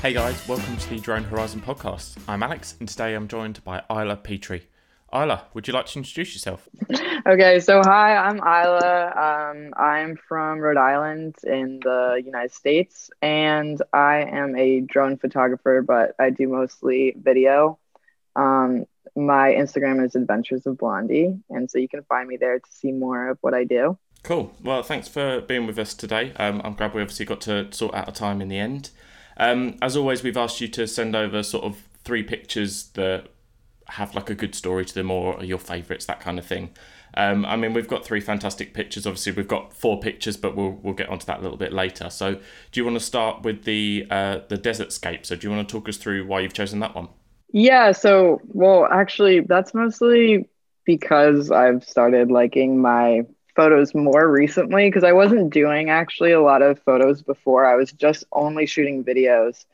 Hey guys, welcome to the Drone Horizon podcast. I'm Alex, and today I'm joined by Islay Petrie. Islay, would you like to introduce yourself? Okay, so hi, I'm Islay. Um, I'm from Rhode Island in the United States, and I am a drone photographer, but I do mostly video. Um, my Instagram is Adventures of Blondie, and so you can find me there to see more of what I do. Cool. Well, thanks for being with us today. Um, I'm glad we obviously got to sort out a time in the end. Um, as always, we've asked you to send over sort of three pictures that have like a good story to them or your favourites, that kind of thing. Um, I mean, we've got three fantastic pictures. Obviously, we've got four pictures, but we'll we'll get onto that a little bit later. So, do you want to start with the uh, the desert scape? So, do you want to talk us through why you've chosen that one? Yeah, so well, actually, that's mostly because I've started liking my photos more recently because I wasn't doing actually a lot of photos before. I was just only shooting videos.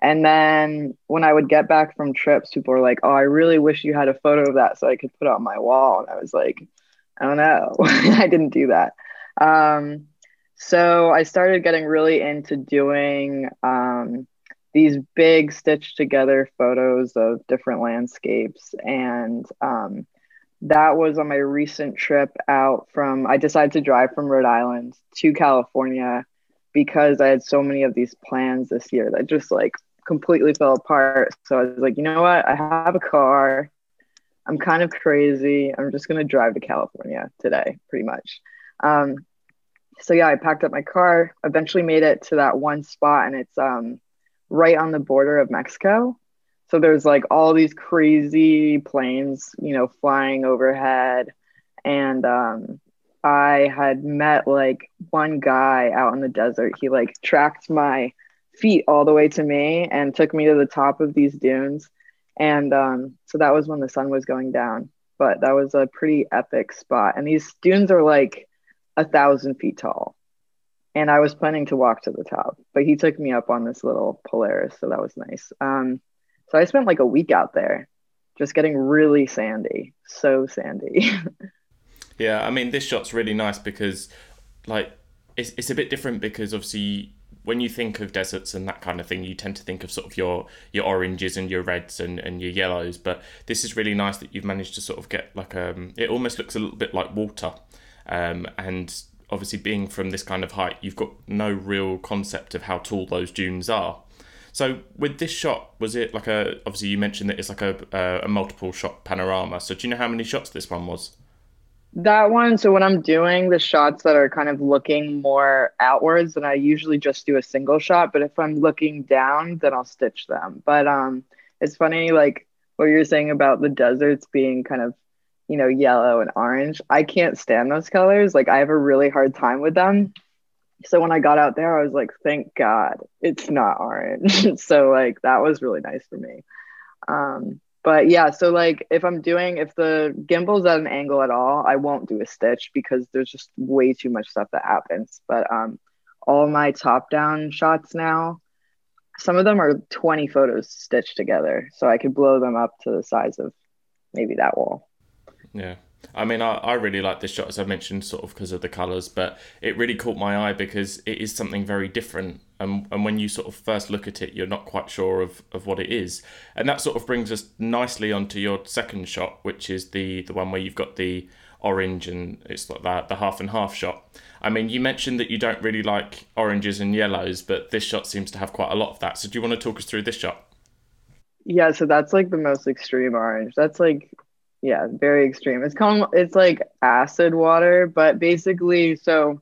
And then when I would get back from trips, people were like, "Oh, I really wish you had a photo of that so I could put on my wall." And I was like, "I don't know, I didn't do that." Um, so I started getting really into doing um, these big stitched together photos of different landscapes, and um, that was on my recent trip out from I decided to drive from Rhode Island to California because I had so many of these plans this year that just like completely fell apart. So I was like, you know what? I have a car. I'm kind of crazy. I'm just gonna drive to California today, pretty much. Um, so yeah, I packed up my car. Eventually made it to that one spot, and it's um, right on the border of Mexico. So there's like all these crazy planes, you know, flying overhead. And um, I had met like one guy out in the desert. He like tracked my feet all the way to me and took me to the top of these dunes. And um, so that was when the sun was going down. But that was a pretty epic spot. And these dunes are like a thousand feet tall. And I was planning to walk to the top, but he took me up on this little Polaris. So that was nice. Um, so I spent like a week out there just getting really sandy, so sandy. yeah, I mean, this shot's really nice because, like, it's, it's a bit different because obviously when you think of deserts and that kind of thing, you tend to think of sort of your your oranges and your reds and, and your yellows. But this is really nice that you've managed to sort of get like um, it almost looks a little bit like water, um, and obviously being from this kind of height, you've got no real concept of how tall those dunes are. So with this shot, was it like a? Obviously, you mentioned that it's like a a, a multiple shot panorama. So do you know how many shots this one was? That one. So when I'm doing the shots that are kind of looking more outwards, then I usually just do a single shot. But if I'm looking down, then I'll stitch them. But um, it's funny, like what you're saying about the deserts being kind of, you know, yellow and orange. I can't stand those colors. Like I have a really hard time with them so when I got out there, I was like, thank God it's not orange. so like that was really nice for me. Um, but yeah, so like if I'm doing if the gimbal's at an angle at all, I won't do a stitch because there's just way too much stuff that happens. But um, all my top down shots now, some of them are 20 photos stitched together, so I could blow them up to the size of maybe that wall. Yeah. I mean, I, I really like this shot, as I mentioned, sort of because of the colours, but it really caught my eye because it is something very different. And, and when you sort of first look at it, you're not quite sure of, of what it is. And that sort of brings us nicely onto your second shot, which is the, the one where you've got the orange and it's like that, the half and half shot. I mean, you mentioned that you don't really like oranges and yellows, but this shot seems to have quite a lot of that. So do you want to talk us through this shot? Yeah, so that's like the most extreme orange. That's like yeah, very extreme. It's called it's like acid water, but basically, so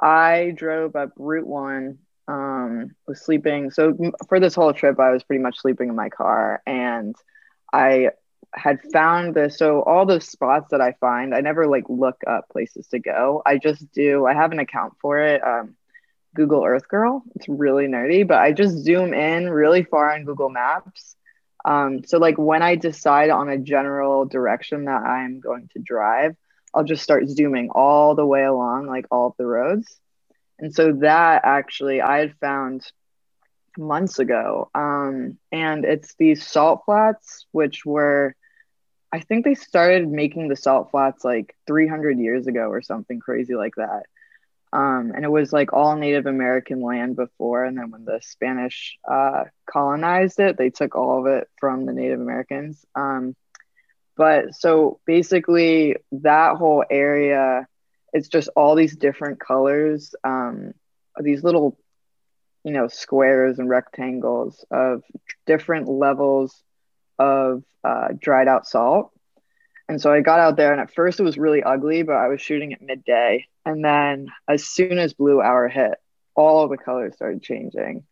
I drove up Route One. Um, was sleeping. So for this whole trip, I was pretty much sleeping in my car, and I had found this. So all the spots that I find, I never like look up places to go. I just do. I have an account for it. Um, Google Earth Girl. It's really nerdy, but I just zoom in really far on Google Maps um, so like when I decide on a general direction that I'm going to drive, I'll just start zooming all the way along like all of the roads. And so that actually I had found months ago. Um, and it's these salt flats, which were, I think they started making the salt flats like 300 years ago or something crazy like that. Um, and it was like all Native American land before. And then when the Spanish uh, colonized it, they took all of it from the Native Americans. Um, but so basically, that whole area, it's just all these different colors, um, these little, you know, squares and rectangles of different levels of uh, dried out salt. And so I got out there, and at first it was really ugly, but I was shooting at midday. And then as soon as blue hour hit, all the colors started changing.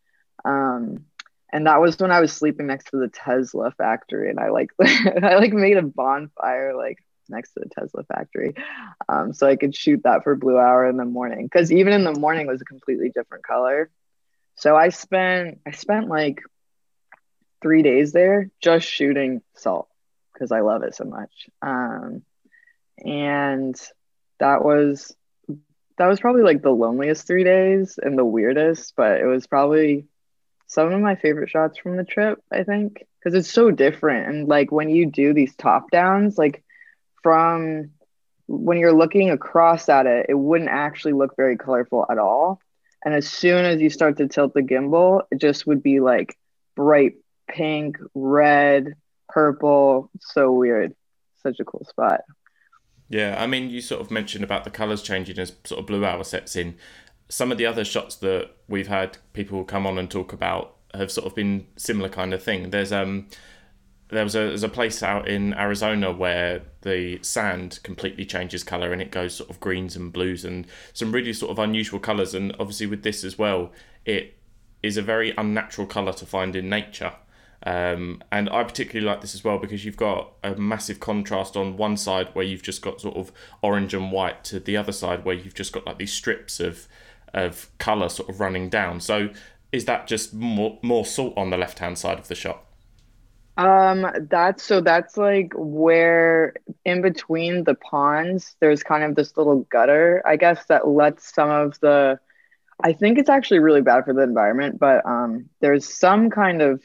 Um, and that was when I was sleeping next to the Tesla factory, and I like I like made a bonfire like next to the Tesla factory, um, so I could shoot that for blue hour in the morning. Because even in the morning was a completely different color. So I spent I spent like three days there just shooting salt because I love it so much. Um, and that was that was probably like the loneliest three days and the weirdest, but it was probably some of my favorite shots from the trip, I think, because it's so different. And like when you do these top downs, like from when you're looking across at it, it wouldn't actually look very colorful at all. And as soon as you start to tilt the gimbal, it just would be like bright pink, red, purple. So weird. Such a cool spot. Yeah, I mean, you sort of mentioned about the colors changing as sort of blue hour sets in some of the other shots that we've had people come on and talk about have sort of been similar kind of thing. There's um there was a there's a place out in Arizona where the sand completely changes color and it goes sort of greens and blues and some really sort of unusual colors and obviously with this as well it is a very unnatural color to find in nature. Um, and I particularly like this as well because you've got a massive contrast on one side where you've just got sort of orange and white to the other side where you've just got like these strips of of color sort of running down. So is that just more more salt on the left hand side of the shot? Um, that's so that's like where in between the ponds, there's kind of this little gutter, I guess, that lets some of the. I think it's actually really bad for the environment, but um, there's some kind of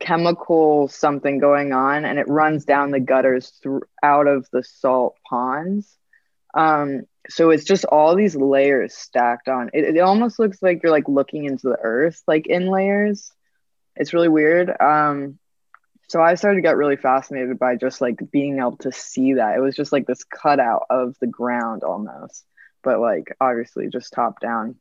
chemical something going on, and it runs down the gutters through out of the salt ponds. Um, so it's just all these layers stacked on. It, it almost looks like you're like looking into the earth like in layers. It's really weird. Um so i started to get really fascinated by just like being able to see that. It was just like this cutout of the ground almost but like obviously just top down.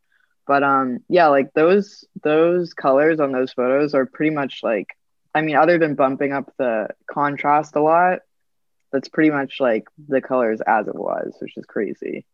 But um yeah like those those colors on those photos are pretty much like i mean other than bumping up the contrast a lot that's pretty much like the colors as it was, which is crazy.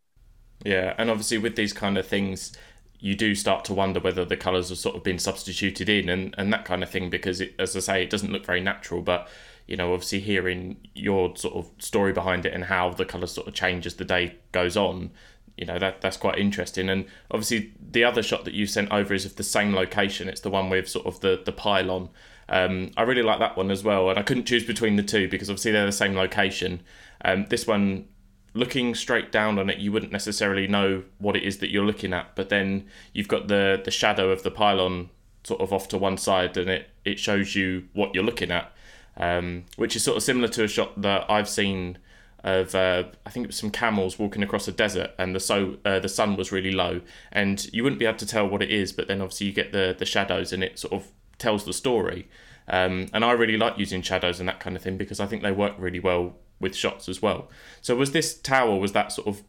Yeah, and obviously with these kind of things, you do start to wonder whether the colours have sort of been substituted in and, and that kind of thing because, it, as I say, it doesn't look very natural. But you know, obviously hearing your sort of story behind it and how the colours sort of change as the day goes on, you know that that's quite interesting. And obviously the other shot that you sent over is of the same location. It's the one with sort of the the pylon um, I really like that one as well, and I couldn't choose between the two because obviously they're the same location. Um, this one, looking straight down on it, you wouldn't necessarily know what it is that you're looking at, but then you've got the the shadow of the pylon sort of off to one side, and it it shows you what you're looking at, um, which is sort of similar to a shot that I've seen of uh, I think it was some camels walking across a desert, and the so uh, the sun was really low, and you wouldn't be able to tell what it is, but then obviously you get the the shadows, and it sort of tells the story. Um, and I really like using shadows and that kind of thing because I think they work really well with shots as well. So was this tower was that sort of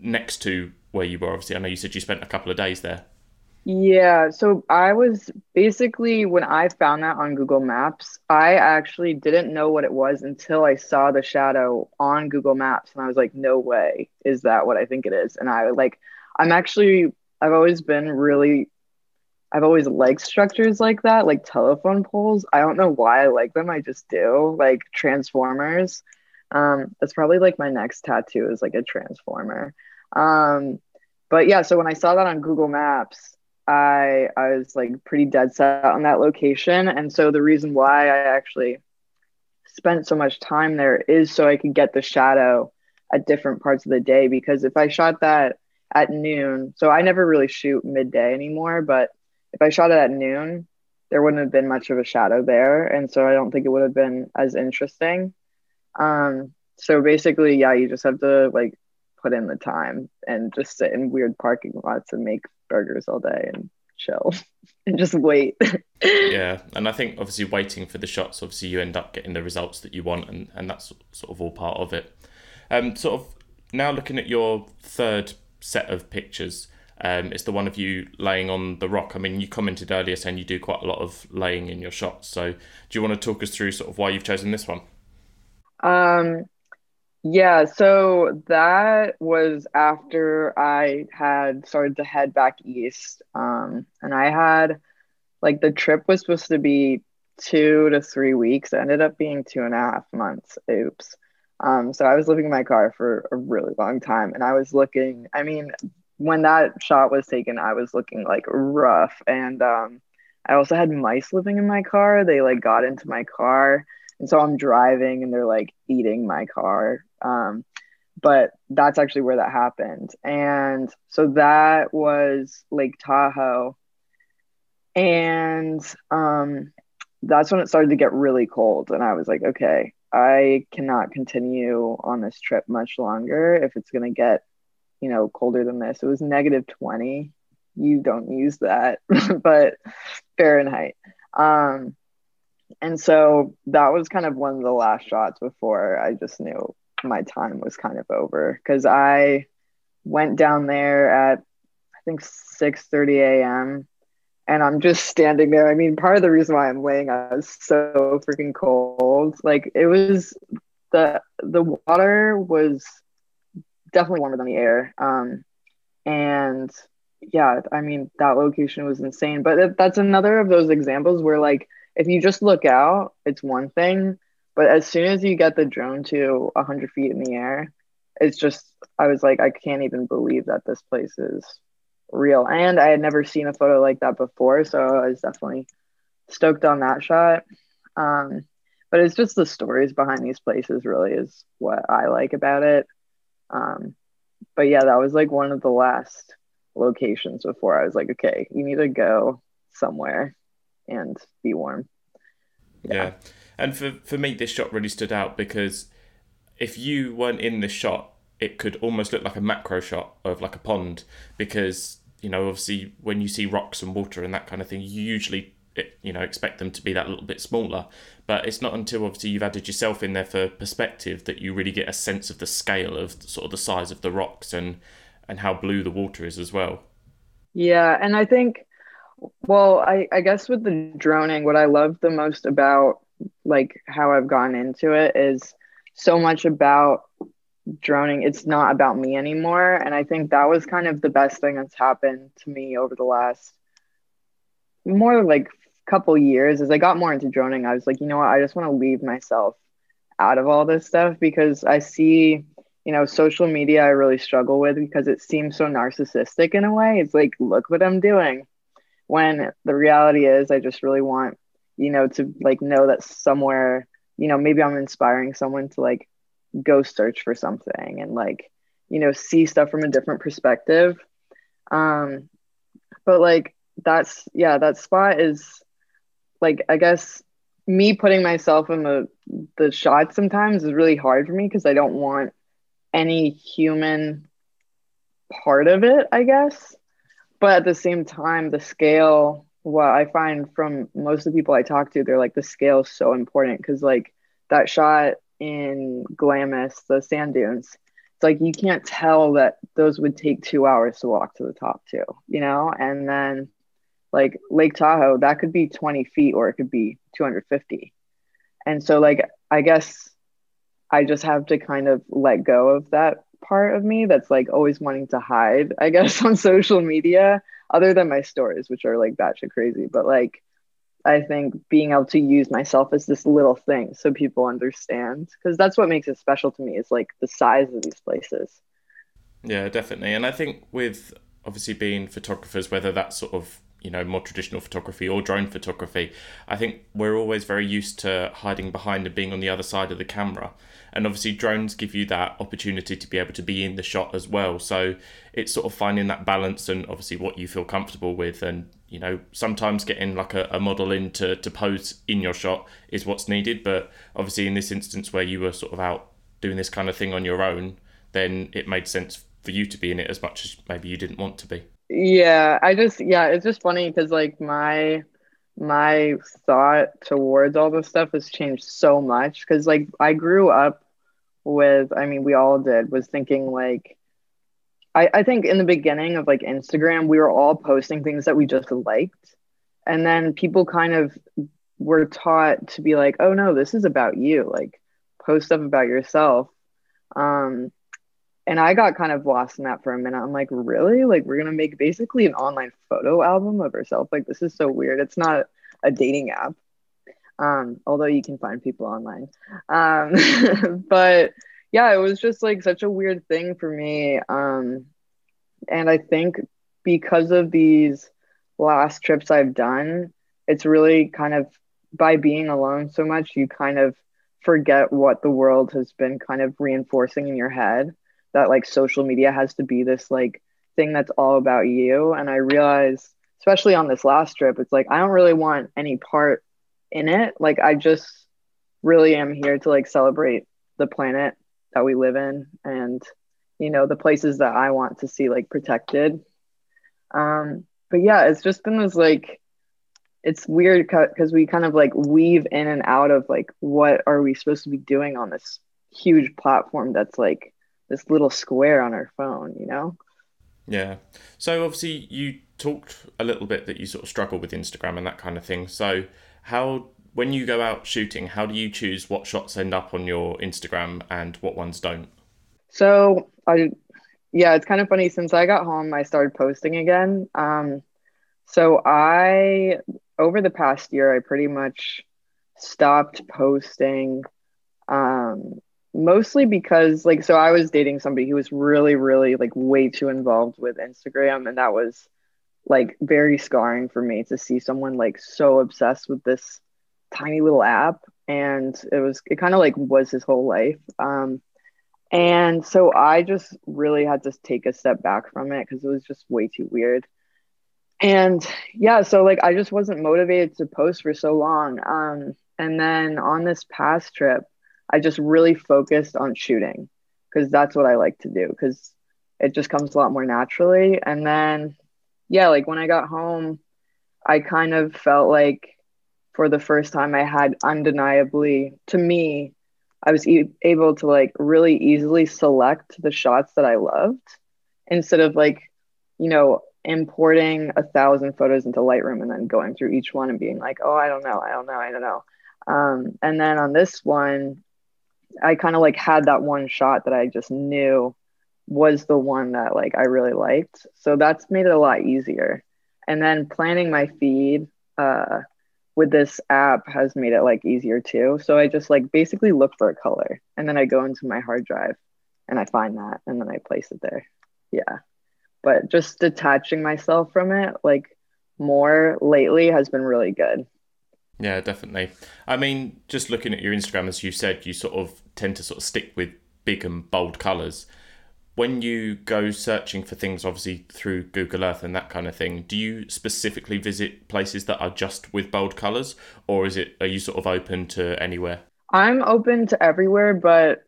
next to where you were? Obviously, I know you said you spent a couple of days there. Yeah, so I was basically when I found that on Google Maps, I actually didn't know what it was until I saw the shadow on Google Maps and I was like, no way is that what I think it is. And I like I'm actually I've always been really I've always liked structures like that, like telephone poles. I don't know why I like them. I just do. Like transformers. Um, that's probably like my next tattoo is like a transformer. Um, but yeah, so when I saw that on Google Maps, I I was like pretty dead set on that location. And so the reason why I actually spent so much time there is so I could get the shadow at different parts of the day. Because if I shot that at noon, so I never really shoot midday anymore, but if I shot it at noon, there wouldn't have been much of a shadow there. And so I don't think it would have been as interesting. Um, so basically, yeah, you just have to like put in the time and just sit in weird parking lots and make burgers all day and chill and just wait. yeah, and I think obviously waiting for the shots, obviously you end up getting the results that you want, and and that's sort of all part of it. Um, sort of now looking at your third set of pictures. Um, it's the one of you laying on the rock. I mean, you commented earlier saying you do quite a lot of laying in your shots. So, do you want to talk us through sort of why you've chosen this one? Um, yeah, so that was after I had started to head back east. Um, and I had like the trip was supposed to be two to three weeks. It ended up being two and a half months. Oops. Um, so I was living in my car for a really long time and I was looking, I mean, when that shot was taken, I was looking like rough. And um, I also had mice living in my car. They like got into my car and so I'm driving and they're like eating my car. Um, but that's actually where that happened. And so that was Lake Tahoe. And um, that's when it started to get really cold. And I was like, okay, I cannot continue on this trip much longer if it's going to get, you know, colder than this. It was negative 20. You don't use that, but Fahrenheit. Um, and so that was kind of one of the last shots before I just knew my time was kind of over because I went down there at I think 6:30 a.m. and I'm just standing there. I mean, part of the reason why I'm laying I was so freaking cold. Like it was the the water was definitely warmer than the air. Um, and yeah, I mean that location was insane. But that's another of those examples where like if you just look out, it's one thing. But as soon as you get the drone to 100 feet in the air, it's just, I was like, I can't even believe that this place is real. And I had never seen a photo like that before. So I was definitely stoked on that shot. Um, but it's just the stories behind these places, really, is what I like about it. Um, but yeah, that was like one of the last locations before I was like, okay, you need to go somewhere and be warm. Yeah. yeah. And for, for me, this shot really stood out because if you weren't in this shot, it could almost look like a macro shot of like a pond because, you know, obviously when you see rocks and water and that kind of thing, you usually, you know, expect them to be that little bit smaller. But it's not until obviously you've added yourself in there for perspective that you really get a sense of the scale of sort of the size of the rocks and, and how blue the water is as well. Yeah. And I think well, I, I guess with the droning, what I love the most about like how I've gone into it is so much about droning. It's not about me anymore. And I think that was kind of the best thing that's happened to me over the last more like couple years as I got more into droning. I was like, you know what, I just want to leave myself out of all this stuff because I see, you know, social media I really struggle with because it seems so narcissistic in a way. It's like, look what I'm doing when the reality is i just really want you know to like know that somewhere you know maybe i'm inspiring someone to like go search for something and like you know see stuff from a different perspective um but like that's yeah that spot is like i guess me putting myself in the the shot sometimes is really hard for me because i don't want any human part of it i guess. But at the same time the scale what i find from most of the people i talk to they're like the scale is so important because like that shot in glamis the sand dunes it's like you can't tell that those would take two hours to walk to the top too you know? And then like lake tahoe that could be 20 feet or it could be 250 and so like i guess i just have to kind of let go of that part of me that's like always wanting to hide, I guess, on social media, other than my stories, which are like batshit crazy. But like, I think being able to use myself as this little thing so people understand, because that's what makes it special to me is like the size of these places. Yeah, definitely. And I think with obviously being photographers, whether that's sort of you know more traditional photography or drone photography. I think we're always very used to hiding behind and being on the other side of the camera. And obviously drones give you that opportunity to be able to be in the shot as well. So it's sort of finding that balance and obviously what you feel comfortable with. And you know sometimes getting like a, a model in to, to pose in your shot is what's needed. But obviously in this instance where you were sort of out doing this kind of thing on your own then it made sense for you to be in it as much as maybe you didn't want to be. Yeah, I just yeah, it's just funny because like my my thought towards all this stuff has changed so much because like I grew up with I mean we all did was thinking like I, I think in the beginning of like Instagram we were all posting things that we just liked and then people kind of were taught to be like oh no this is about you like post stuff about yourself. Um and I got kind of lost in that for a minute. I'm like, really? Like, we're gonna make basically an online photo album of ourselves. Like, this is so weird. It's not a dating app, um, although you can find people online. Um, but yeah, it was just like such a weird thing for me. Um, and I think because of these last trips I've done, it's really kind of by being alone so much, you kind of forget what the world has been kind of reinforcing in your head that like social media has to be this like thing that's all about you. And i realized especially on this last trip it's like i don't really want any part in it. Like i just really am here to like celebrate the planet that we live in and you know the places that i want to see like protected. Um but yeah it's just been this like it's weird because we kind of like weave in and out of like what are we supposed to be doing on this huge platform that's like this little square on our phone, you know? Yeah. So obviously you talked a little bit that you sort of struggle with Instagram and that kind of thing. So how when you go out shooting, how do you choose what shots end up on your Instagram and what ones don't? So I yeah, it's kind of funny since I got home I started posting again. Um so I over the past year I pretty much stopped posting um mostly because like so I was dating somebody who was really really like way too involved with Instagram and that was like very scarring for me to see someone like so obsessed with this tiny little app and it was it kind of like was his whole life. Um and so I just really had to take a step back from it because it was just way too weird. And yeah so like I just wasn't motivated to post for so long. Um and then on this past trip I just really focused on shooting because that's what I like to do because it just comes a lot more naturally. And then, yeah, like when I got home, I kind of felt like for the first time I had undeniably, to me, I was e- able to like really easily select the shots that I loved instead of like, you know, importing a thousand photos into Lightroom and then going through each one and being like, oh, I don't know, I don't know, I don't know. Um, and then on this one, I kind of like had that one shot that I just knew was the one that like I really liked. So that's made it a lot easier. And then planning my feed uh, with this app has made it like easier too. So I just like basically look for a color and then I go into my hard drive and I find that and then I place it there. Yeah. But just detaching myself from it like more lately has been really good. Yeah, definitely. I mean, just looking at your Instagram, as you said, you sort of tend to sort of stick with big and bold colours. When you go searching for things, obviously through Google Earth and that kind of thing, do you specifically visit places that are just with bold colours, or is it are you sort of open to anywhere? I'm open to everywhere, but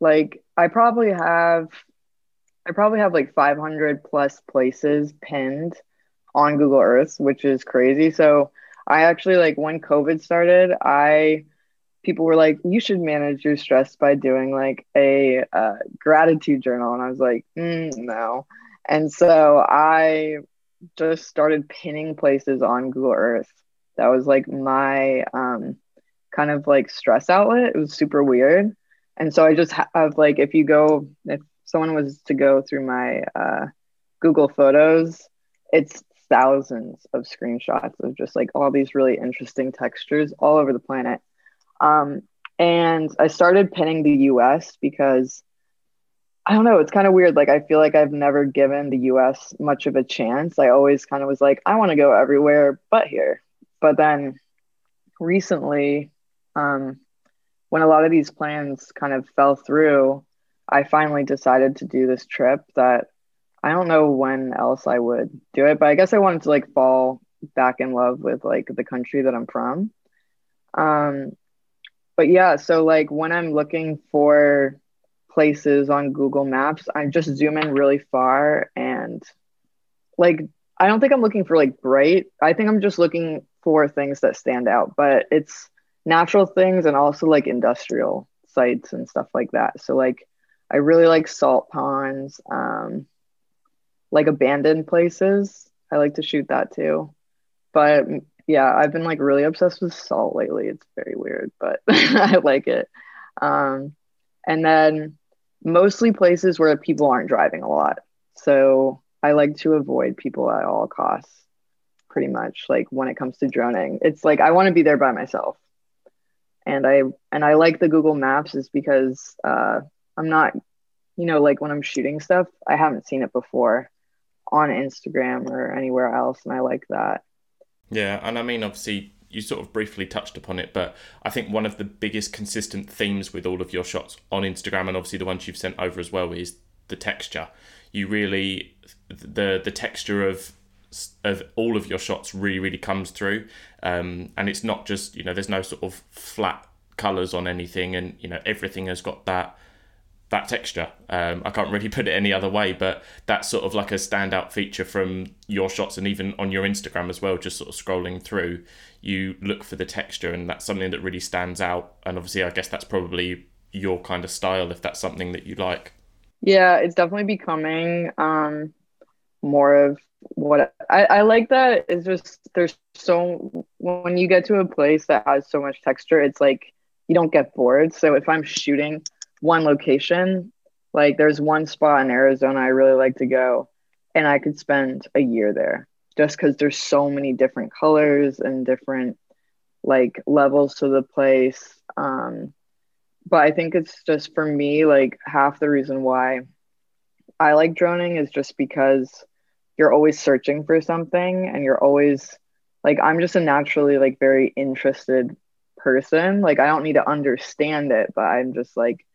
like I probably have, I probably have like 500 plus places pinned on Google Earth, which is crazy. So I actually like when COVID started, I people were like, you should manage your stress by doing like a uh, gratitude journal, and I was like, mm, no. And so I just started pinning places on Google Earth. That was like my um, kind of like stress outlet. It was super weird. And so I just have like, if you go, if someone was to go through my uh, Google Photos, it's thousands of screenshots of just like all these really interesting textures all over the planet. Um, and I started pinning the US because I don't know, it's kind of weird. Like, I feel like I've never given the US much of a chance. I always kind of was like, I want to go everywhere but here. But then recently, um, when a lot of these plans kind of fell through, I finally decided to do this trip that I don't know when else I would do it, but I guess I wanted to like fall back in love with like the country that I'm from. Um, but yeah, so like when I'm looking for places on Google Maps, I just zoom in really far and like I don't think I'm looking for like bright. I think I'm just looking for things that stand out, but it's natural things and also like industrial sites and stuff like that. So like I really like salt ponds, um, like abandoned places. I like to shoot that too. But yeah, I've been like really obsessed with salt lately. It's very weird, but I like it. Um, and then mostly places where people aren't driving a lot. So I like to avoid people at all costs, pretty much. Like when it comes to droning, it's like I want to be there by myself. And I and I like the Google Maps is because uh, I'm not, you know, like when I'm shooting stuff, I haven't seen it before on Instagram or anywhere else, and I like that. Yeah, and I mean, obviously, you sort of briefly touched upon it, but I think one of the biggest consistent themes with all of your shots on Instagram and obviously the ones you've sent over as well is the texture. You really the the texture of of all of your shots really really comes through, um, and it's not just you know there's no sort of flat colors on anything, and you know everything has got that that texture. Um, I can't really put it any other way, but that's sort of like a standout feature from your shots and even on your Instagram as well, just sort of scrolling through, you look for the texture and that's something that really stands out. And obviously, I guess that's probably your kind of style if that's something that you like. Yeah, it's definitely becoming um, more of what I, I like that is just there's so when you get to a place that has so much texture, it's like you don't get bored. So if I'm shooting one location. Like there's one spot in Arizona I really like to go, and I could spend a year there just because there's so many different colors and different like levels to the place. Um, but I think it's just for me, like half the reason why I like droning is just because you're always searching for something and you're always like, I'm just a naturally like very interested person. Like, I don't need to understand it, but I'm just like,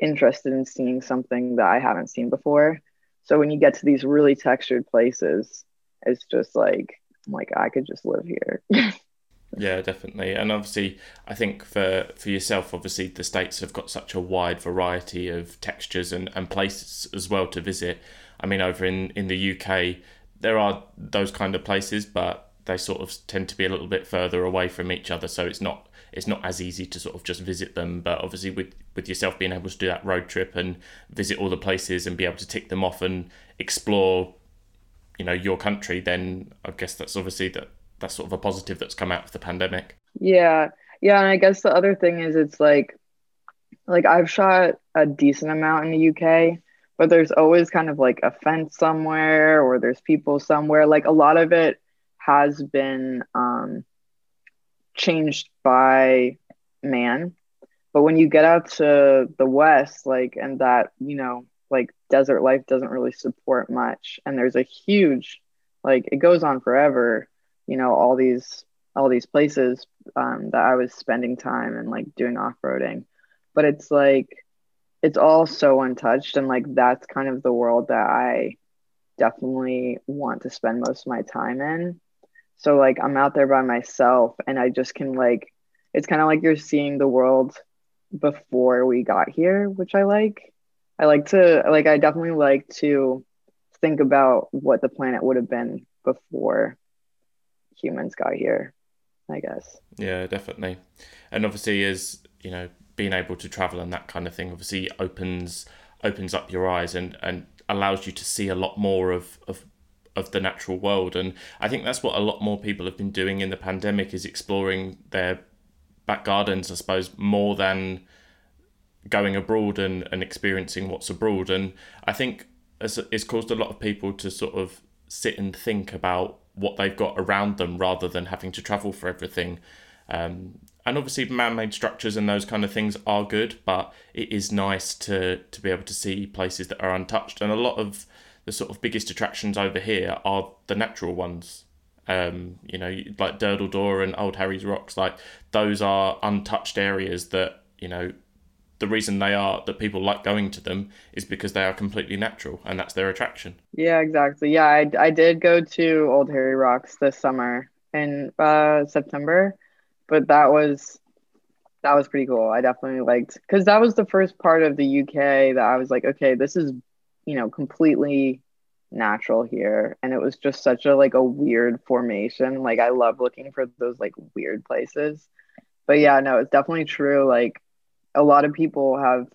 interested in seeing something that I haven't seen before. So when you get to these really textured places, it's just like I'm like I could just live here. yeah, definitely. And obviously, I think for for yourself, obviously the states have got such a wide variety of textures and, and places as well to visit. I mean, over in in the UK, there are those kind of places, but they sort of tend to be a little bit further away from each other, so it's not it's not as easy to sort of just visit them. But obviously, with with yourself being able to do that road trip and visit all the places and be able to tick them off and explore, you know, your country, then I guess that's obviously that that's sort of a positive that's come out of the pandemic. Yeah, yeah, and I guess the other thing is it's like, like I've shot a decent amount in the UK, but there's always kind of like a fence somewhere or there's people somewhere. Like a lot of it has been um changed by man. But when you get out to the West, like, and that, you know, like desert life doesn't really support much. And there's a huge, like, it goes on forever, you know, all these, all these places um, that I was spending time and like doing off roading. But it's like, it's all so untouched. And like, that's kind of the world that I definitely want to spend most of my time in so like I'm out there by myself and I just can like it's kind of like you're seeing the world before we got here, which I like. I like to like I definitely like to think about what the planet would have been before humans got here, I guess. Yeah, definitely. And obviously as, you know, being able to travel and that kind of thing obviously opens opens up your eyes and and allows you to see a lot more of of of the natural world. And i think that's what a lot more people have been doing in the pandemic is exploring their back gardens i suppose more than going abroad and, and experiencing what's abroad. And i think it's caused a lot of people to sort of sit and think about what they've got around them rather than having to travel for everything. Um, and obviously man-made structures and those kind of things are good but it is nice to to be able to see places that are untouched. And a lot of the sort of biggest attractions over here are the natural ones. Um, you know, like Durdle Door and Old Harry's Rocks, like those are untouched areas that, you know, the reason they are that people like going to them is because they are completely natural and that's their attraction. Yeah, exactly. Yeah, I, I did go to Old Harry Rocks this summer in uh, September, but that was that was pretty cool. I definitely liked because that was the first part of the UK that I was like, okay, this is, you know, completely natural here. And it was just such a like a weird formation. Like I love looking for those like weird places. But yeah, no, it's definitely true. Like a lot of people have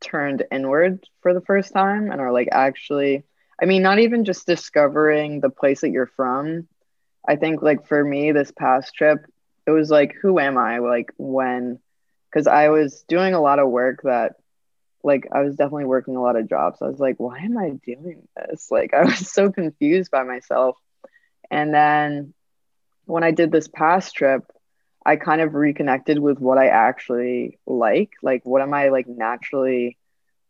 turned inward for the first time and are like actually I mean, not even just discovering the place that you're from. I think like for me this past trip, it was like who am I? Like when cuz I was doing a lot of work that like I was definitely working a lot of jobs. I was like, why am I doing this? Like I was so confused by myself. And then when I did this past trip, I kind of reconnected with what I actually like. Like what am I like naturally,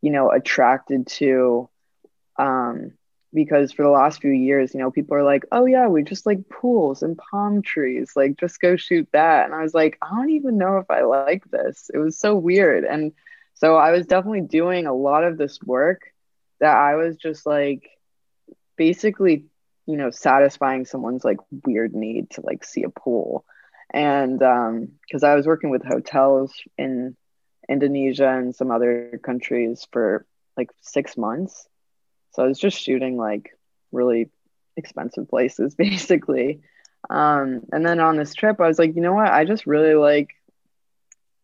you know, attracted to um because for the last few years, you know, people are like, "Oh yeah, we just like pools and palm trees. Like just go shoot that." And I was like, "I don't even know if I like this." It was so weird. And so I was definitely doing a lot of this work that I was just like basically, you know, satisfying someone's like weird need to like see a pool. And um because I was working with hotels in Indonesia and some other countries for like 6 months. So I was just shooting like really expensive places basically. Um and then on this trip I was like, you know what? I just really like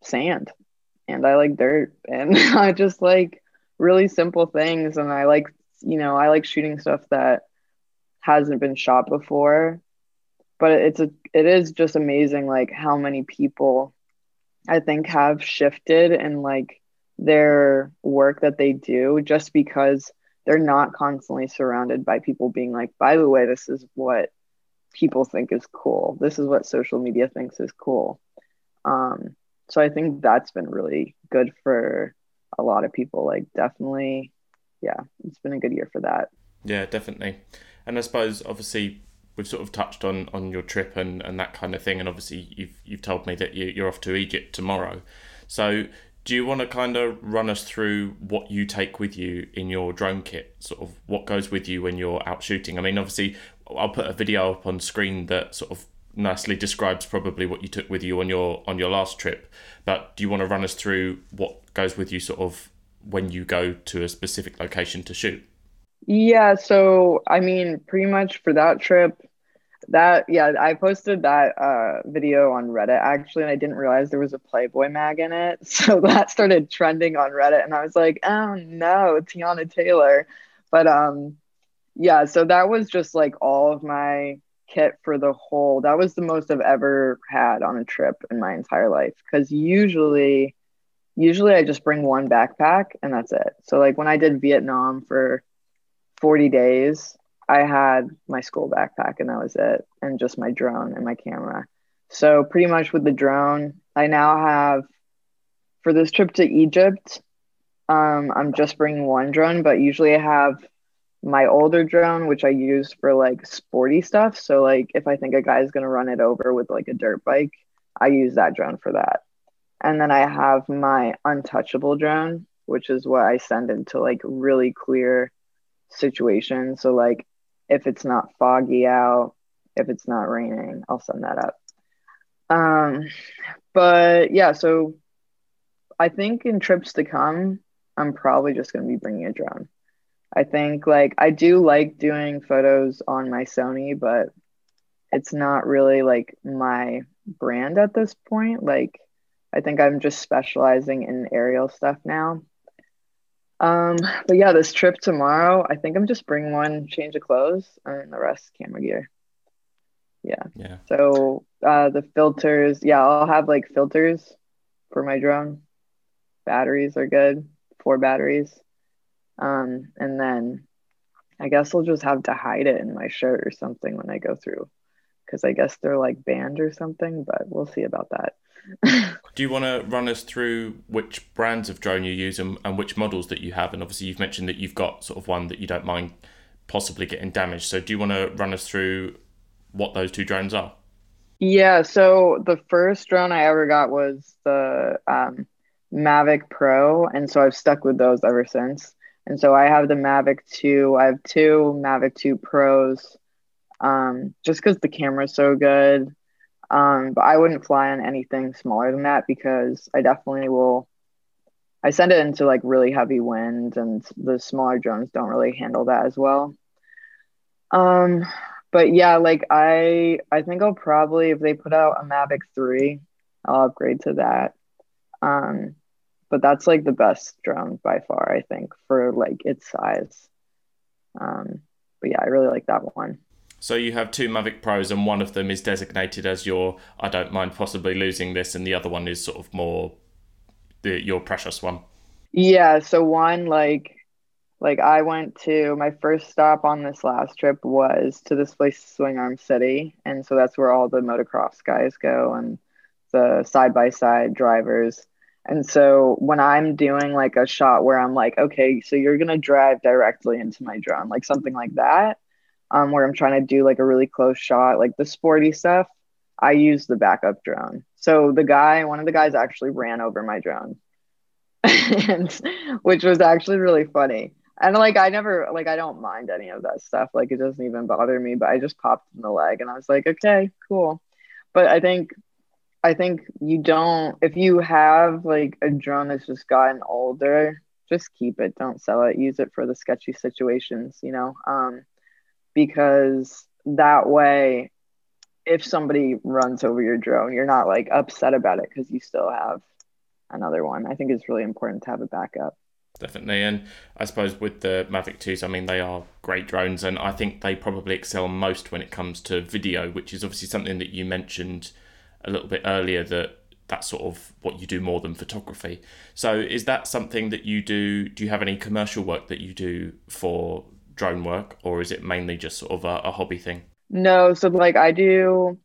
sand and I like dirt and I just like really simple things and I like you know I like shooting stuff that hasn't been shot before. But it's a it is just amazing like how many people I think have shifted in like their work that they do just because they're not constantly surrounded by people being like by the way this is what people think is cool. This is what social media thinks is cool. Um so I think that's been really good for a lot of people. Like, definitely, yeah, it's been a good year for that. Yeah, definitely. And I suppose, obviously, we've sort of touched on on your trip and and that kind of thing. And obviously, you've you've told me that you, you're off to Egypt tomorrow. So, do you want to kind of run us through what you take with you in your drone kit? Sort of what goes with you when you're out shooting? I mean, obviously, I'll put a video up on screen that sort of nicely describes probably what you took with you on your on your last trip. But do you want to run us through what goes with you sort of when you go to a specific location to shoot? Yeah, so I mean, pretty much for that trip, that yeah, I posted that uh, video on Reddit actually, and I didn't realize there was a Playboy mag in it. So that started trending on Reddit, and I was like, oh no, Tiana Taylor. But um, yeah, so that was just like all of my kit for the whole that was the most I've ever had on a trip in my entire life cuz usually usually I just bring one backpack and that's it. So like when I did Vietnam for 40 days, I had my school backpack and that was it and just my drone and my camera. So pretty much with the drone, I now have for this trip to Egypt, um, I'm just bringing one drone, but usually I have my older drone, which I use for like sporty stuff. So like if I think a guy's gonna run it over with like a dirt bike, I use that drone for that. And then I have my untouchable drone, which is what I send into like really clear situations. So like if it's not foggy out, if it's not raining, I'll send that up. Um but yeah, so I think in trips to come, I'm probably just to be bringing a drone. I think like I do like doing photos on my Sony, but it's not really like my brand at this point. Like I think I'm just specializing in aerial stuff now. Um, but yeah, this trip tomorrow, I think I'm just bringing one change of clothes and the rest camera gear. Yeah. Yeah. So uh, the filters, yeah, I'll have like filters for my drone. Batteries are good. Four batteries. Um, and then I guess I'll just have to hide it in my shirt or something when I go through because I guess they're like banned or something, but we'll see about that. Do you want to run us through which brands of drone you use and, and which models that you have? And obviously, you've mentioned that you've got sort of one that you don't mind possibly getting damaged. So, do you want to run us through what those two drones are? Yeah. So, the first drone I ever got was the um, Mavic Pro. And so I've stuck with those ever since. And so I have the Mavic 2. I have two Mavic 2 Pros um, just because the camera's so good. Um, but I wouldn't fly on anything smaller than that because I definitely will. I send it into like really heavy wind, and the smaller drones don't really handle that as well. Um, but yeah, like I, I think I'll probably if they put out a Mavic three, I'll upgrade to that. Um, but that's like the best drone by far, I think, for like its size. Um, but yeah, I really like that one. So you have two Mavic Pros, and one of them is designated as your "I don't mind possibly losing this," and the other one is sort of more the your precious one. Yeah. So one like like I went to my first stop on this last trip was to this place, Swing Arm City, and so that's where all the motocross guys go and the side by side drivers. And so when I'm doing like a shot where I'm like, okay, so you're gonna drive directly into my drone, like something like that, um, where I'm trying to do like a really close shot, like the sporty stuff, I use the backup drone. So the guy, one of the guys actually ran over my drone, and, which was actually really funny. And like I never like I don't mind any of that stuff. Like it doesn't even bother me, but I just popped in the leg and I was like, okay, cool. But I think I think you don't if you have like a drone that's just gotten older, just keep it. Don't sell it. Use it for the sketchy situations, you know. Um because that way if somebody runs over your drone, you're not like upset about it because you still have another one. I think it's really important to have a backup. Definitely, and I suppose with the Mavic 2s, I mean, they are great drones, and I think they probably excel most when it comes to video, which is obviously something that you mentioned a little bit earlier that that's sort of what you do more than photography. So is that something that you do? Do you have any commercial work that you do for drone work, or is it mainly just sort of a, a hobby thing? No, so like I do,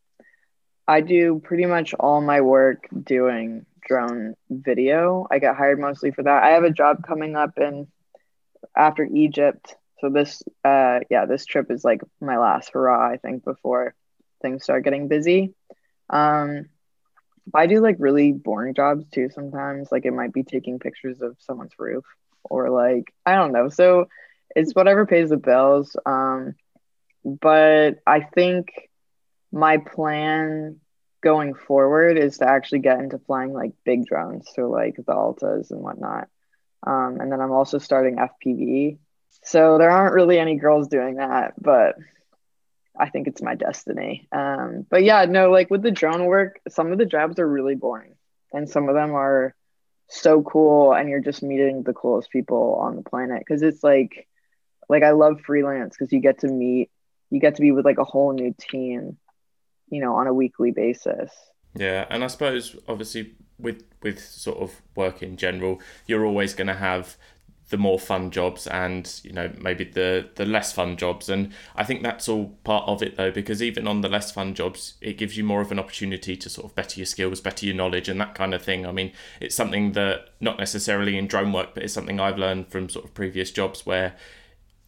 I do pretty much all my work doing drone video. I get hired mostly for that. I have a job coming up in after Egypt. So this, uh, yeah, this trip is like my last hurrah, I think, before things start getting busy. Um, I do like really boring jobs too sometimes. Like it might be taking pictures of someone's roof or like I don't know. So it's whatever pays the bills. Um, but I think my plan going forward is to actually get into flying like big drones, so like the Altas and whatnot. Um, and then I'm also starting FPV. So there aren't really any girls doing that, but I think it's my destiny. Um, but yeah, no, like with the drone work, some of the jobs are really boring, and some of them are so cool, and you're just meeting the coolest people on the planet because it's like, like I love freelance because you get to meet, you get to be with like a whole new team, you know, on a weekly basis. Yeah, and I suppose obviously with with sort of work in general, you're always going to have the more fun jobs and you know maybe the the less fun jobs. And i think that's all part of it though because even on the less fun jobs it gives you more of an opportunity to sort of better your skills better your knowledge and that kind of thing. I mean it's something that not necessarily in drone work but it's something i've learned from sort of previous jobs where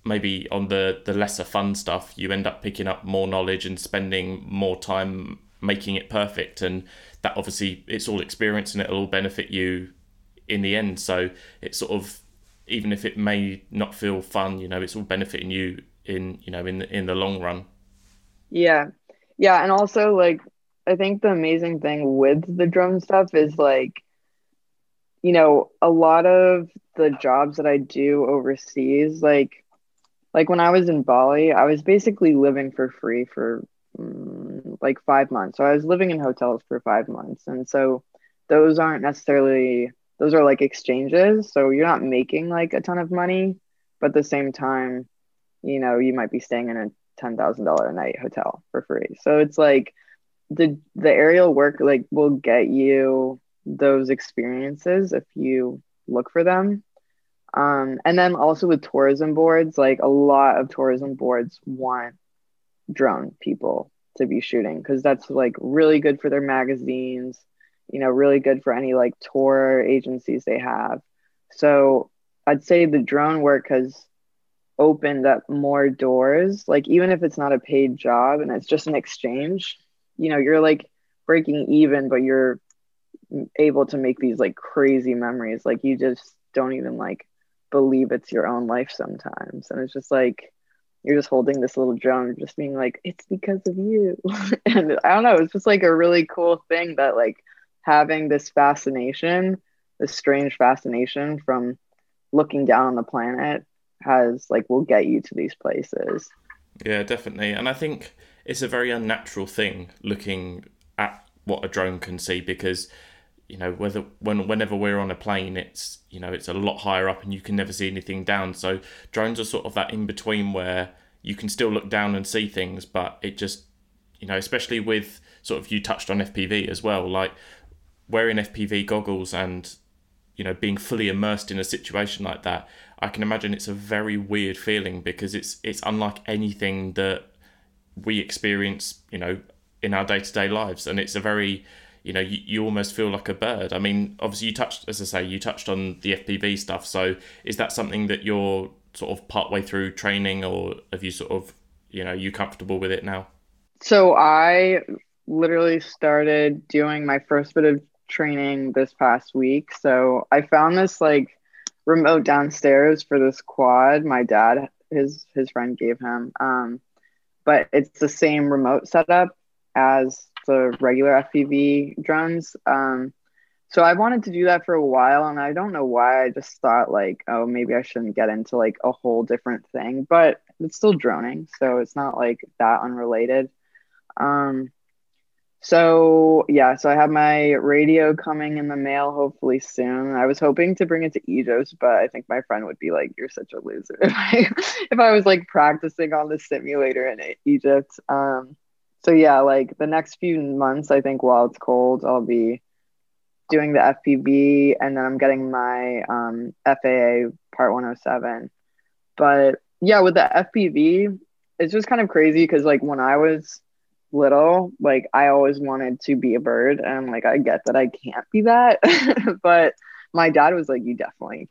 maybe on the the lesser fun stuff you end up picking up more knowledge and spending more time making it perfect. And that obviously it's all experience and it'll all benefit you in the end. So it's sort of even if it may not feel fun, you know, it's all benefiting you in, you know, in the, in the long run. Yeah. Yeah, and also like I think the amazing thing with the drone stuff is like you know, a lot of the jobs that I do overseas like like when I was in Bali, I was basically living for free for mm, like 5 months. So I was living in hotels for 5 months. And so those aren't necessarily those are like exchanges so you're not making like a ton of money but at the same time you know you might be staying in a $10,000 a night hotel for free. So it's like the the aerial work like will get you those experiences if you look for them. Um, and then also with tourism boards like a lot of tourism boards want drone people to be shooting because that's like really good for their magazines you know, really good for any like tour agencies they have. So I'd say the drone work has opened up more doors. Like even if it's not a paid job and it's just an exchange, you know, you're like breaking even, but you're able to make these like crazy memories. Like you just don't even like believe it's your own life sometimes. And it's just like you're just holding this little drone, just being like, it's because of you. and I don't know, it's just like a really cool thing that like having this fascination, this strange fascination from looking down on the planet has like will get you to these places. Yeah, definitely. And I think it's a very unnatural thing looking at what a drone can see because you know whether when whenever we're on a plane it's you know it's a lot higher up and you can never see anything down so drones are sort of that in between where you can still look down and see things but it just you know especially with sort of you touched on FPV as well like wearing FPV goggles and you know being fully immersed in a situation like that I can imagine it's a very weird feeling because it's it's unlike anything that we experience you know in our day-to-day lives and it's a very you know, you, you almost feel like a bird. I mean, obviously, you touched, as I say, you touched on the FPV stuff. So, is that something that you're sort of partway through training, or have you sort of, you know, you comfortable with it now? So, I literally started doing my first bit of training this past week. So, I found this like remote downstairs for this quad. My dad, his his friend gave him. Um, but it's the same remote setup as the regular FPV drones. Um, so I wanted to do that for a while, and I don't know why. I just thought like, oh, maybe I shouldn't get into like a whole different thing, but it's still droning, so it's not like that unrelated. Um, so yeah, so I have my radio coming in the mail hopefully soon. I was hoping to bring it to Egypt, but I think my friend would be like, "You're such a loser," if I, if I was like practicing on the simulator in Egypt. Um, so yeah, like the next few months, I think while it's cold, I'll be doing the FPV and then I'm getting my um, FAA Part 107. But yeah, with the FPV, it's just kind of crazy because like when I was little, like I always wanted to be a bird, and like I get that I can't be that, but my dad was like, "You definitely,"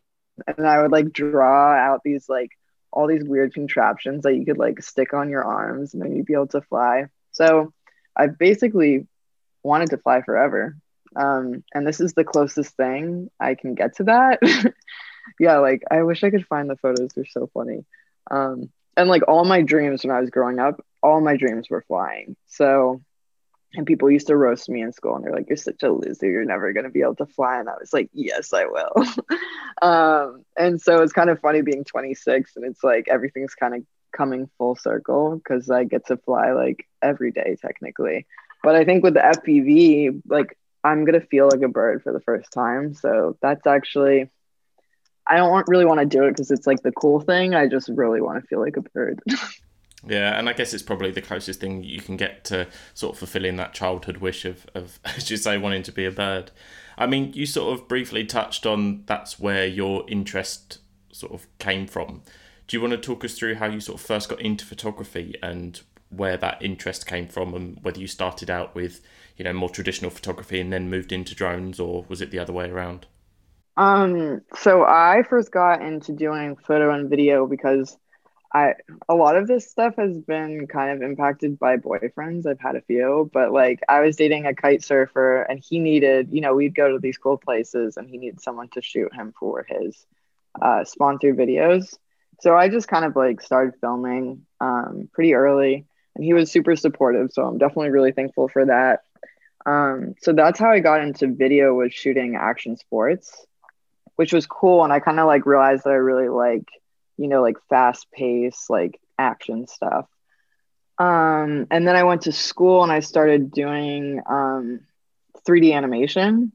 and I would like draw out these like all these weird contraptions that you could like stick on your arms, and then you'd be able to fly. So I've basically wanted to fly forever. Um, and this is the closest thing I can get to that. yeah, like I wish I could find the photos. They're so funny. Um, and like all my dreams when I was growing up, all my dreams were flying. So, and people used to roast me in school and they're like, you're such a loser. You're never going to be able to fly. And I was like, yes, I will. um, and so it's kind of funny being 26 and it's like everything's kind of coming full circle because I get to fly like every day technically. But I think with the FPV, like I'm gonna feel like a bird for the first time. So that's actually I don't want, really want to do it because it's like the cool thing. I just really want to feel like a bird. yeah, and I guess it's probably the closest thing you can get to sort of fulfilling that childhood wish of, of as you say, wanting to be a bird. I mean, you sort of briefly touched on that's where your interest sort of came from. Do you want to talk us through how you sort of first got into photography and where that interest came from, and whether you started out with you know more traditional photography and then moved into drones, or was it the other way around? Um, so I first got into doing photo and video because I a lot of this stuff has been kind of impacted by boyfriends. I've had a few, but like I was dating a kite surfer and he needed, you know, we'd go to these cool places and he needed someone to shoot him for his uh, sponsored videos. So I just kind of like started filming um, pretty early, and he was super supportive. So I'm definitely really thankful for that. Um, so that's how I got into video was shooting action sports, which was cool. And I kind of like realized that I really like, you know, like fast pace, like action stuff. Um, and then I went to school and I started doing um, 3D animation.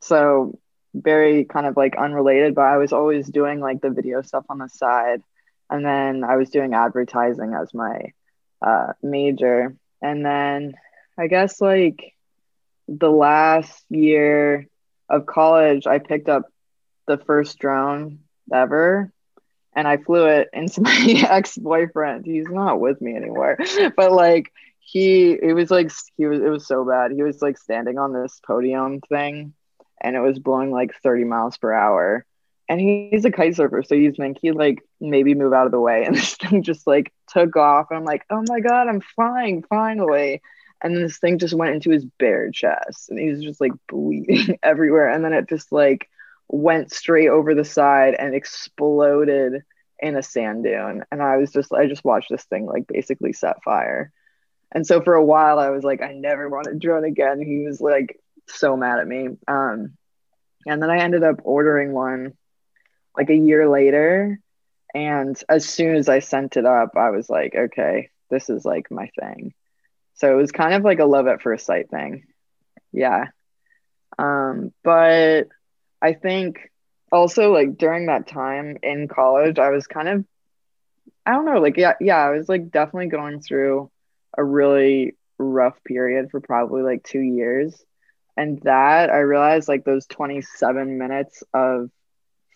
So very kind of like unrelated, but I was always doing like the video stuff on the side. And then I was doing advertising as my uh, major. And then I guess like the last year of college, I picked up the first drone ever and I flew it into my ex boyfriend. He's not with me anymore, but like he, it was like, he was, it was so bad. He was like standing on this podium thing and it was blowing like 30 miles per hour. And he's a kite surfer, so you think he'd like maybe move out of the way. And this thing just like took off. And I'm like, oh my God, I'm flying finally. And this thing just went into his bare chest and he's just like bleeding everywhere. And then it just like went straight over the side and exploded in a sand dune and I was just I just watched this thing like basically set fire. And so for a while I was like I never want to drone again. He was like so mad at me. Um and then I ended up ordering one like a year later and as soon as I sent it up I was like okay, this is like my thing. So it was kind of like a love at first sight thing. Yeah. Um but I think also like during that time in college, I was kind of I don't know, like yeah, yeah, I was like definitely going through a really rough period for probably like 2 years. And that I realized like those 27 minutes of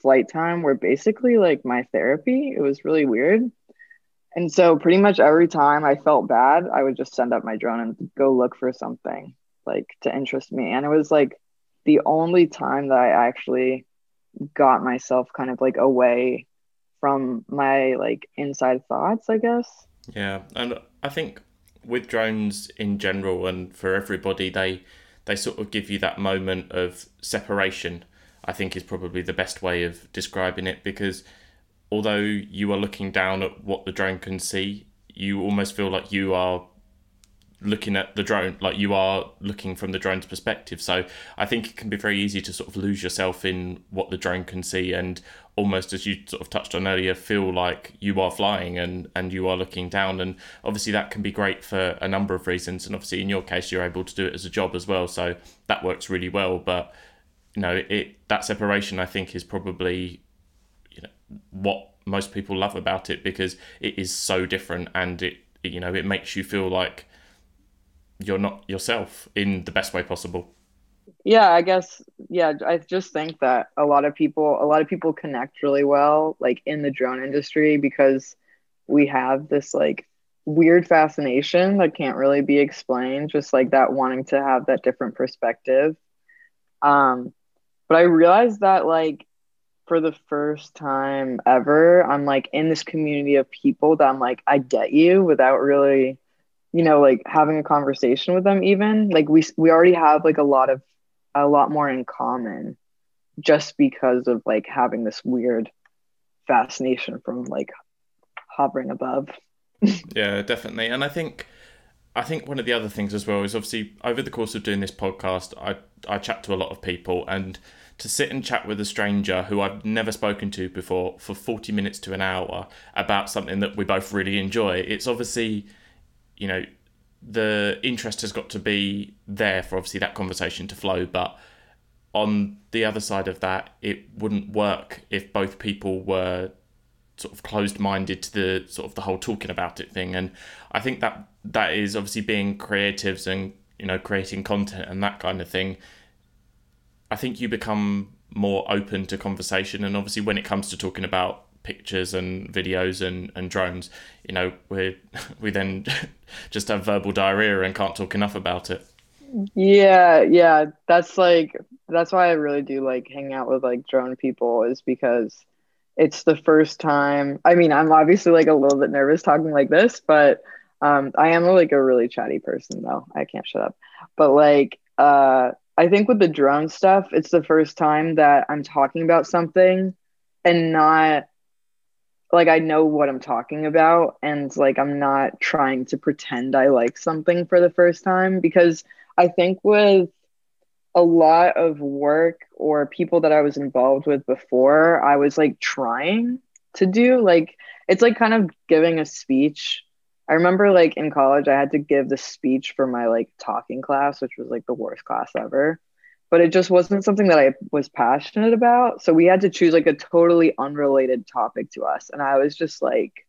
flight time were basically like my therapy. It was really weird. And so pretty much every time I felt bad, I would just send up my drone and go look for something like to interest me. And it was like the only time that I actually got myself kind of like away from my like inside thoughts, I guess. Yeah, and I think with drones in general and for everybody, they they sort of give you that moment of separation. I think is probably the best way of describing it because although you are looking down at what the drone can see, you almost feel like you are looking at the drone like you are looking from the drone's perspective. So i think it can be very easy to sort of lose yourself in what the drone can see. And almost as you sort of touched on earlier feel like you are flying and and you are looking down. And obviously that can be great for a number of reasons. And obviously in your case you're able to do it as a job as well. So that works really well. But you know it that separation i think is probably you know what most people love about it because it is so different and it you know it makes you feel like you're not yourself in the best way possible. Yeah i guess yeah i just think that a lot of people a lot of people connect really well like in the drone industry because we have this like weird fascination that can't really be explained just like that wanting to have that different perspective. Um but i realized that like for the first time ever i'm like in this community of people that i'm like i get you without really you know like having a conversation with them even like we we already have like a lot of a lot more in common just because of like having this weird fascination from like hovering above yeah definitely and i think i think one of the other things as well is obviously over the course of doing this podcast i i chat to a lot of people and to sit and chat with a stranger who I've never spoken to before for 40 minutes to an hour about something that we both really enjoy. It's obviously you know, the interest has got to be there for obviously that conversation to flow. But on the other side of that, it wouldn't work if both people were sort of closed minded to the sort of the whole talking about it thing. And I think that that is obviously being creatives and you know creating content and that kind of thing. I think you become more open to conversation, and obviously when it comes to talking about pictures and videos and, and drones, you know, we we then just have verbal diarrhea and can't talk enough about it. Yeah, yeah, that's like that's why I really do like hang out with like drone people is because it's the first time. I mean, I'm obviously like a little bit nervous talking like this, but um, I am like a really chatty person though. I can't shut up. But like, uh, I think with the drone stuff, it's the first time that I'm talking about something and not like I know what I'm talking about and like I'm not trying to pretend I like something for the first time because I think with a lot of work or people that I was involved with before, I was like trying to do like it's like kind of giving a speech. I remember like in college I had to give the speech for my like talking class, which was like the worst class ever but it just wasn't something that I was passionate about. So we had to choose like a totally unrelated topic to us. And I was just like,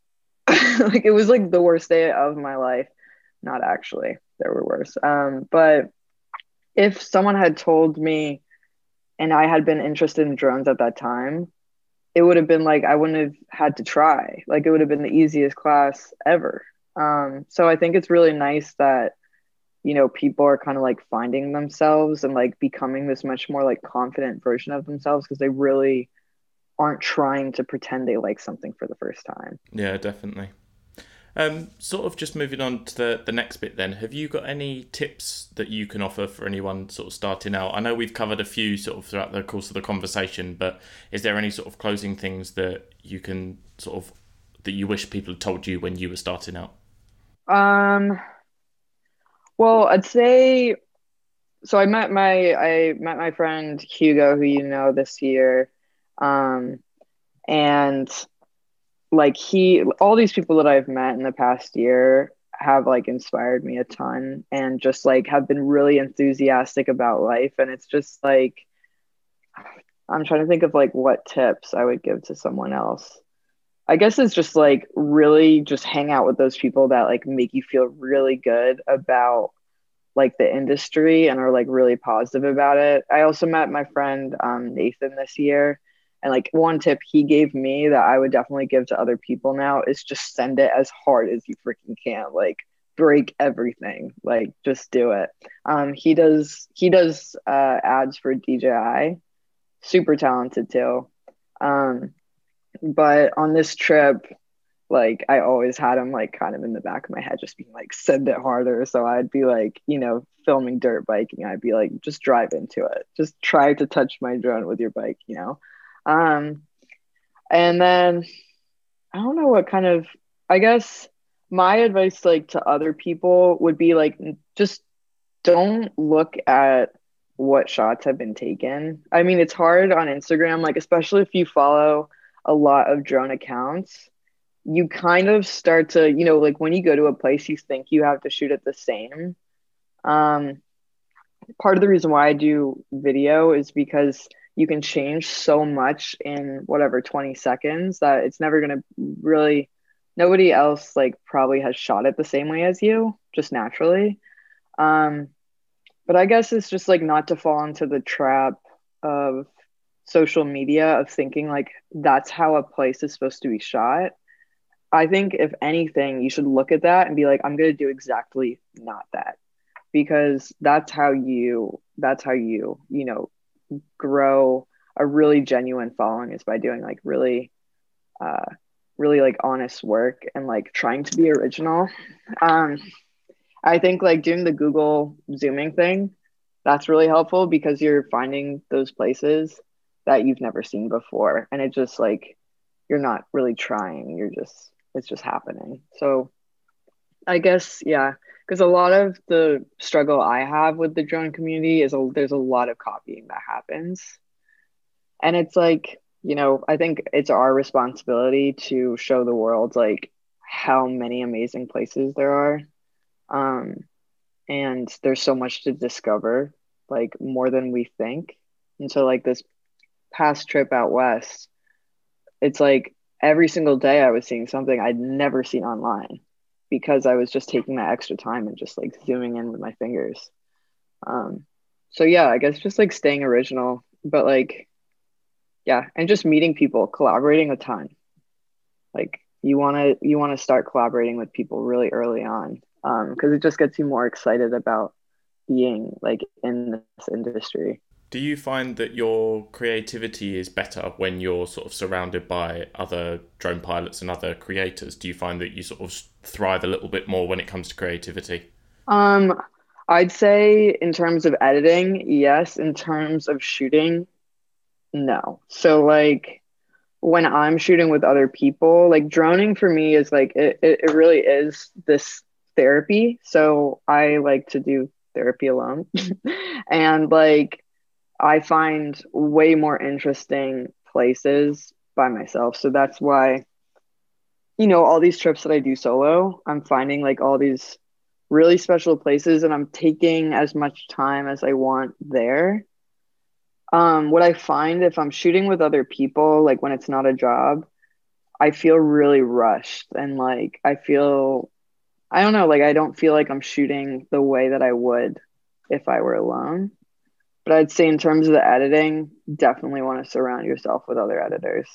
like it was like the worst day of my life. Not actually, there were worse. Um, but if someone had told me and I had been interested in drones at that time, it would have been like I wouldn't have had to try. Like it would have been the easiest class ever. Um, so I think it's really nice that you know people are kind of like finding themselves and like becoming this much more like confident version of themselves because they really aren't trying to pretend they like something for the first time yeah definitely Um, sort of just moving on to the, the next bit then, have you got any tips that you can offer for anyone sort of starting out? I know we've covered a few sort of throughout the course of the conversation, but is there any sort of closing things that you can sort of that you wish people had told you when you were starting out? Um, well, I'd say so I met my I met my friend Hugo, who you know this year, um, and like he all these people that I've met in the past year have like inspired me a ton and just like have been really enthusiastic about life and it's just like I'm trying to think of like what tips I would give to someone else. I guess it's just like really just hang out with those people that like make you feel really good about like the industry and are like really positive about it. I also met my friend um, Nathan this year and like one tip he gave me that I would definitely give to other people now is just send it as hard as you freaking can. Like break everything. Like just do it. Um, he does he does uh, ads for DJI. Super talented too. Um, but on this trip, like I always had him like kind of in the back of my head, just being like, send it harder. So I'd be like, you know, filming dirt biking. I'd be like, just drive into it. Just try to touch my drone with your bike, you know? Um, and then I don't know what kind of, I guess my advice like to other people would be like, just don't look at what shots have been taken. I mean, it's hard on Instagram, like, especially if you follow a lot of drone accounts, you kind of start to, you know, like when you go to a place, you think you have to shoot it the same. Um, part of the reason why I do video is because you can change so much in whatever 20 seconds that it's never going to really nobody else like probably has shot it the same way as you just naturally um but i guess it's just like not to fall into the trap of social media of thinking like that's how a place is supposed to be shot i think if anything you should look at that and be like i'm to do exactly not that. Because that's how you that's how you you know grow a really genuine following is by doing like really uh really like honest work and like trying to be original. Um i think like doing the google zooming thing that's really helpful because you're finding those places that you've never seen before and it just like you're not really trying you're just it's just happening so i guess yeah because a lot of the struggle I have with the drone community is a, there's a lot of copying that happens. And it's like, you know, I think it's our responsibility to show the world like how many amazing places there are. Um, and there's so much to discover, like more than we think. And so, like, this past trip out west, it's like every single day I was seeing something I'd never seen online because I was just taking that extra time and just like zooming in with my fingers. Um, so yeah, I guess just like staying original, but like, yeah, and just meeting people, collaborating a ton. Like you want to you want to start collaborating with people really early on because um, it just gets you more excited about being like in this industry. Do you find that your creativity is better when you're sort of surrounded by other drone pilots and other creators? Do you find that you sort of thrive a little bit more when it comes to creativity? Um, I'd say in terms of editing, yes. In terms of shooting, no. So like when I'm shooting with other people, like droning for me is like it, it, it really is this therapy. So I like to do therapy alone. and like I find way more interesting places by myself. So that's why, you know, all these trips that I do solo, I'm finding like all these really special places and I'm taking as much time as I want there. Um, what I find if I'm shooting with other people, like when it's not a job, I feel really rushed and like I feel, I don't know, like I don't feel like I'm shooting the way that I would if I were alone. But I'd say in terms of the editing, definitely want to surround yourself with other editors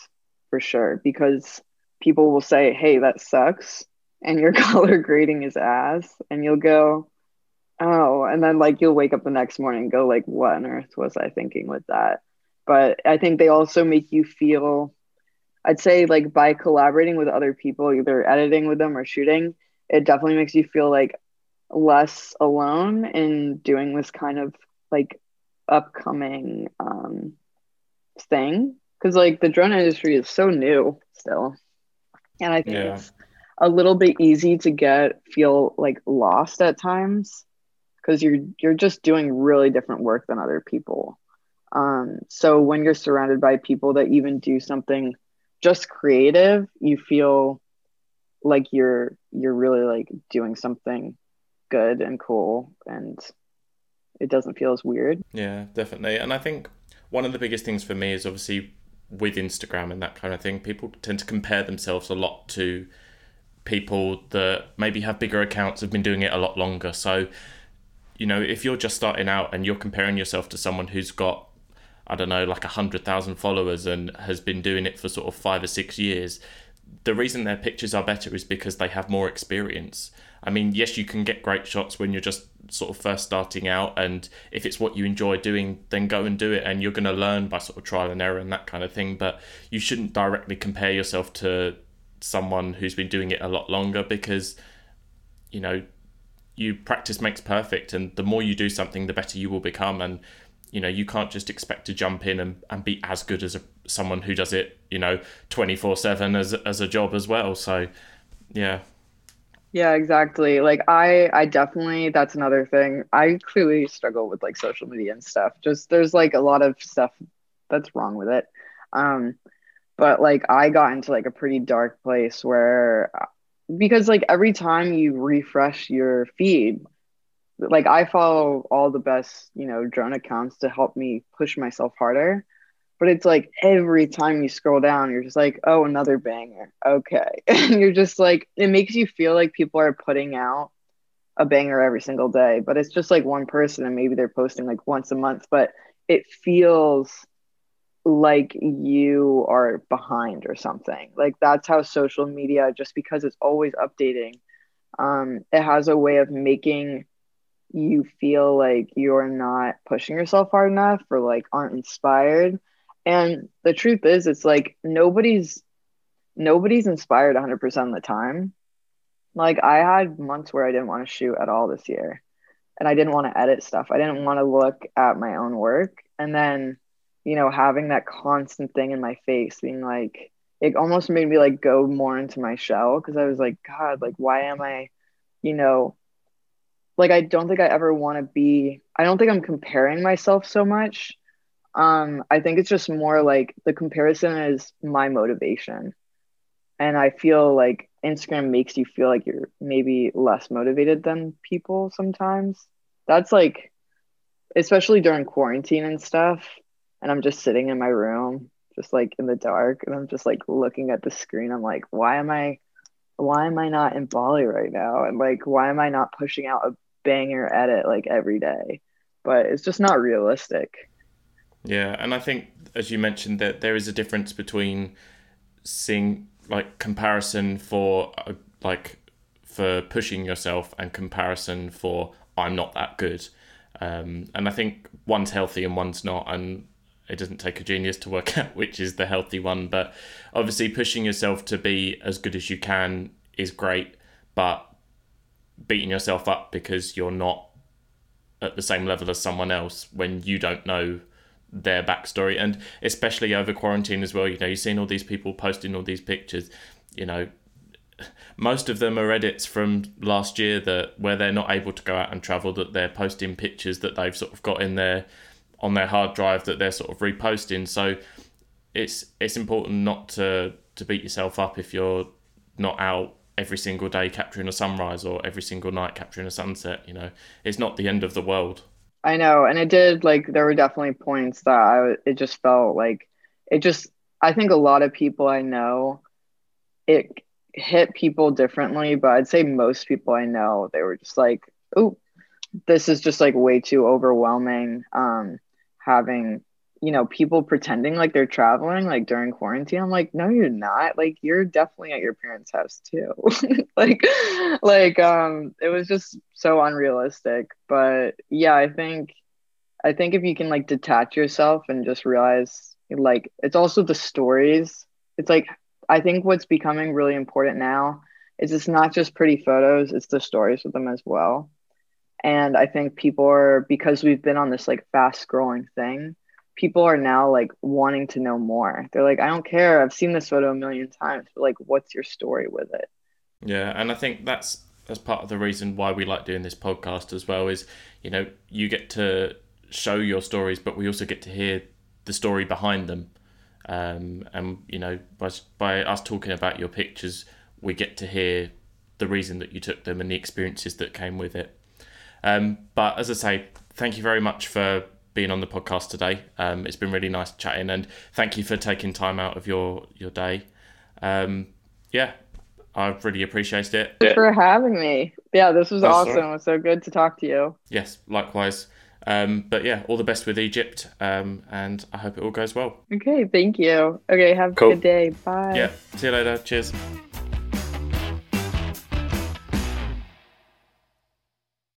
for sure because people will say, "Hey, that sucks," and your color grading is ass, and you'll go, "Oh," and then like you'll wake up the next morning and go like, "What on earth was I thinking with that?" But I think they also make you feel I'd say like by collaborating with other people, either editing with them or shooting, it definitely makes you feel like less alone in doing this kind of like upcoming um thing. Because like the drone industry is so new still. And i think yeah. it's a little bit easy to get feel like lost at times. Because you're you're just doing really different work than other people. Um so when you're surrounded by people that even do something just creative you feel like you're you're really like doing something good and cool and it doesn't feel as weird. Yeah, definitely. And I think one of the biggest things for me is obviously with Instagram and that kind of thing, people tend to compare themselves a lot to people that maybe have bigger accounts, have been doing it a lot longer. So, you know, if you're just starting out and you're comparing yourself to someone who's got, I don't know, like a hundred thousand followers and has been doing it for sort of five or six years, the reason their pictures are better is because they have more experience. I mean, yes, you can get great shots when you're just sort of first starting out, and if it's what you enjoy doing, then go and do it, and you're going to learn by sort of trial and error and that kind of thing. But you shouldn't directly compare yourself to someone who's been doing it a lot longer because, you know, you practice makes perfect, and the more you do something, the better you will become. And you know, you can't just expect to jump in and, and be as good as a, someone who does it, you know, 24 7 as, as a job as well. So, yeah. Yeah, exactly. Like I I definitely that's another thing. I clearly struggle with like social media and stuff. Just there's like a lot of stuff that's wrong with it. Um but like I got into like a pretty dark place where because like every time you refresh your feed, like I follow all the best, you know, drone accounts to help me push myself harder but it's like every time you scroll down you're just like oh another banger. Okay. And you're just like it makes you feel like people are putting out a banger every single day but it's just like one person and maybe they're posting like once a month but it feels like you are behind or something. Like that's how social media just because it's always updating um it has a way of making you feel like you're not pushing yourself hard enough or like aren't inspired and the truth is, it's like nobody's nobody's inspired 100% of the time. Like I had months where I didn't want to shoot at all this year, and I didn't want to edit stuff. I didn't want to look at my own work, and then you know having that constant thing in my face, being like it almost made me like go more into my shell because I was like, God, like why am I, you know, like I don't think I ever want to be. I don't think I'm comparing myself so much um, I think it's just more like the comparison is my motivation. And I feel like Instagram makes you feel like you're maybe less motivated than people sometimes. That's like, especially during quarantine and stuff. And I'm just sitting in my room, just like in the dark, and I'm just like looking at the screen. I'm like, why am I, why am I not in Bali right now? And like, why am I not pushing out a banger edit like every day? But it's just not realistic. Yeah, and I think as you mentioned that there is a difference between seeing like comparison for uh, like for pushing yourself and comparison for I'm not that good. Um, and I think one's healthy and one's not, and it doesn't take a genius to work out which is the healthy one. But obviously, pushing yourself to be as good as you can is great, but beating yourself up because you're not at the same level as someone else when you don't know their backstory and especially over quarantine as well. You know you've seen all these people posting all these pictures you know. Most of them are edits from last year that where they're not able to go out and travel that they're posting pictures that they've sort of got in their on their hard drive that they're sort of reposting. So it's it's important not to to beat yourself up if you're not out every single day capturing a sunrise or every single night capturing a sunset you know. It's not the end of the world I know, and it did like there were definitely points that I it just felt like it just I think a lot of people I know it hit people differently, but I'd say most people I know they were just like, "Oh, this is just like way too overwhelming." Um, having you know people pretending like they're traveling like during quarantine. I'm like, no, you're not. Like you're definitely at your parents' house too. like, like um, it was just so unrealistic. But yeah, I think, I think if you can like detach yourself and just realize like it's also the stories it's like I think what's becoming really important now is it's not just pretty photos, it's the stories with them as well. And I think people are because we've been on this like fast scrolling thing, people are now like wanting to know more. They're like, I don't care, I've seen this photo a million times, but like what's your story with it? Yeah, and I think that's that's part of the reason why we like doing this podcast as well is, you know, you get to show your stories, but we also get to hear the story behind them. Um, and you know, by, by us talking about your pictures, we get to hear the reason that you took them and the experiences that came with it. Um, but as I say, thank you very much for being on the podcast today. Um, it's been really nice chatting, and thank you for taking time out of your your day. Um, yeah, I've really appreciated it. Thanks for having me. Yeah, this was That's awesome. Right. It was so good to talk to you. Yes, likewise. Um, but yeah, all the best with Egypt, um, and I hope it all goes well. Okay, thank you. Okay, have cool. a good day. Bye. Yeah, see you later. Cheers.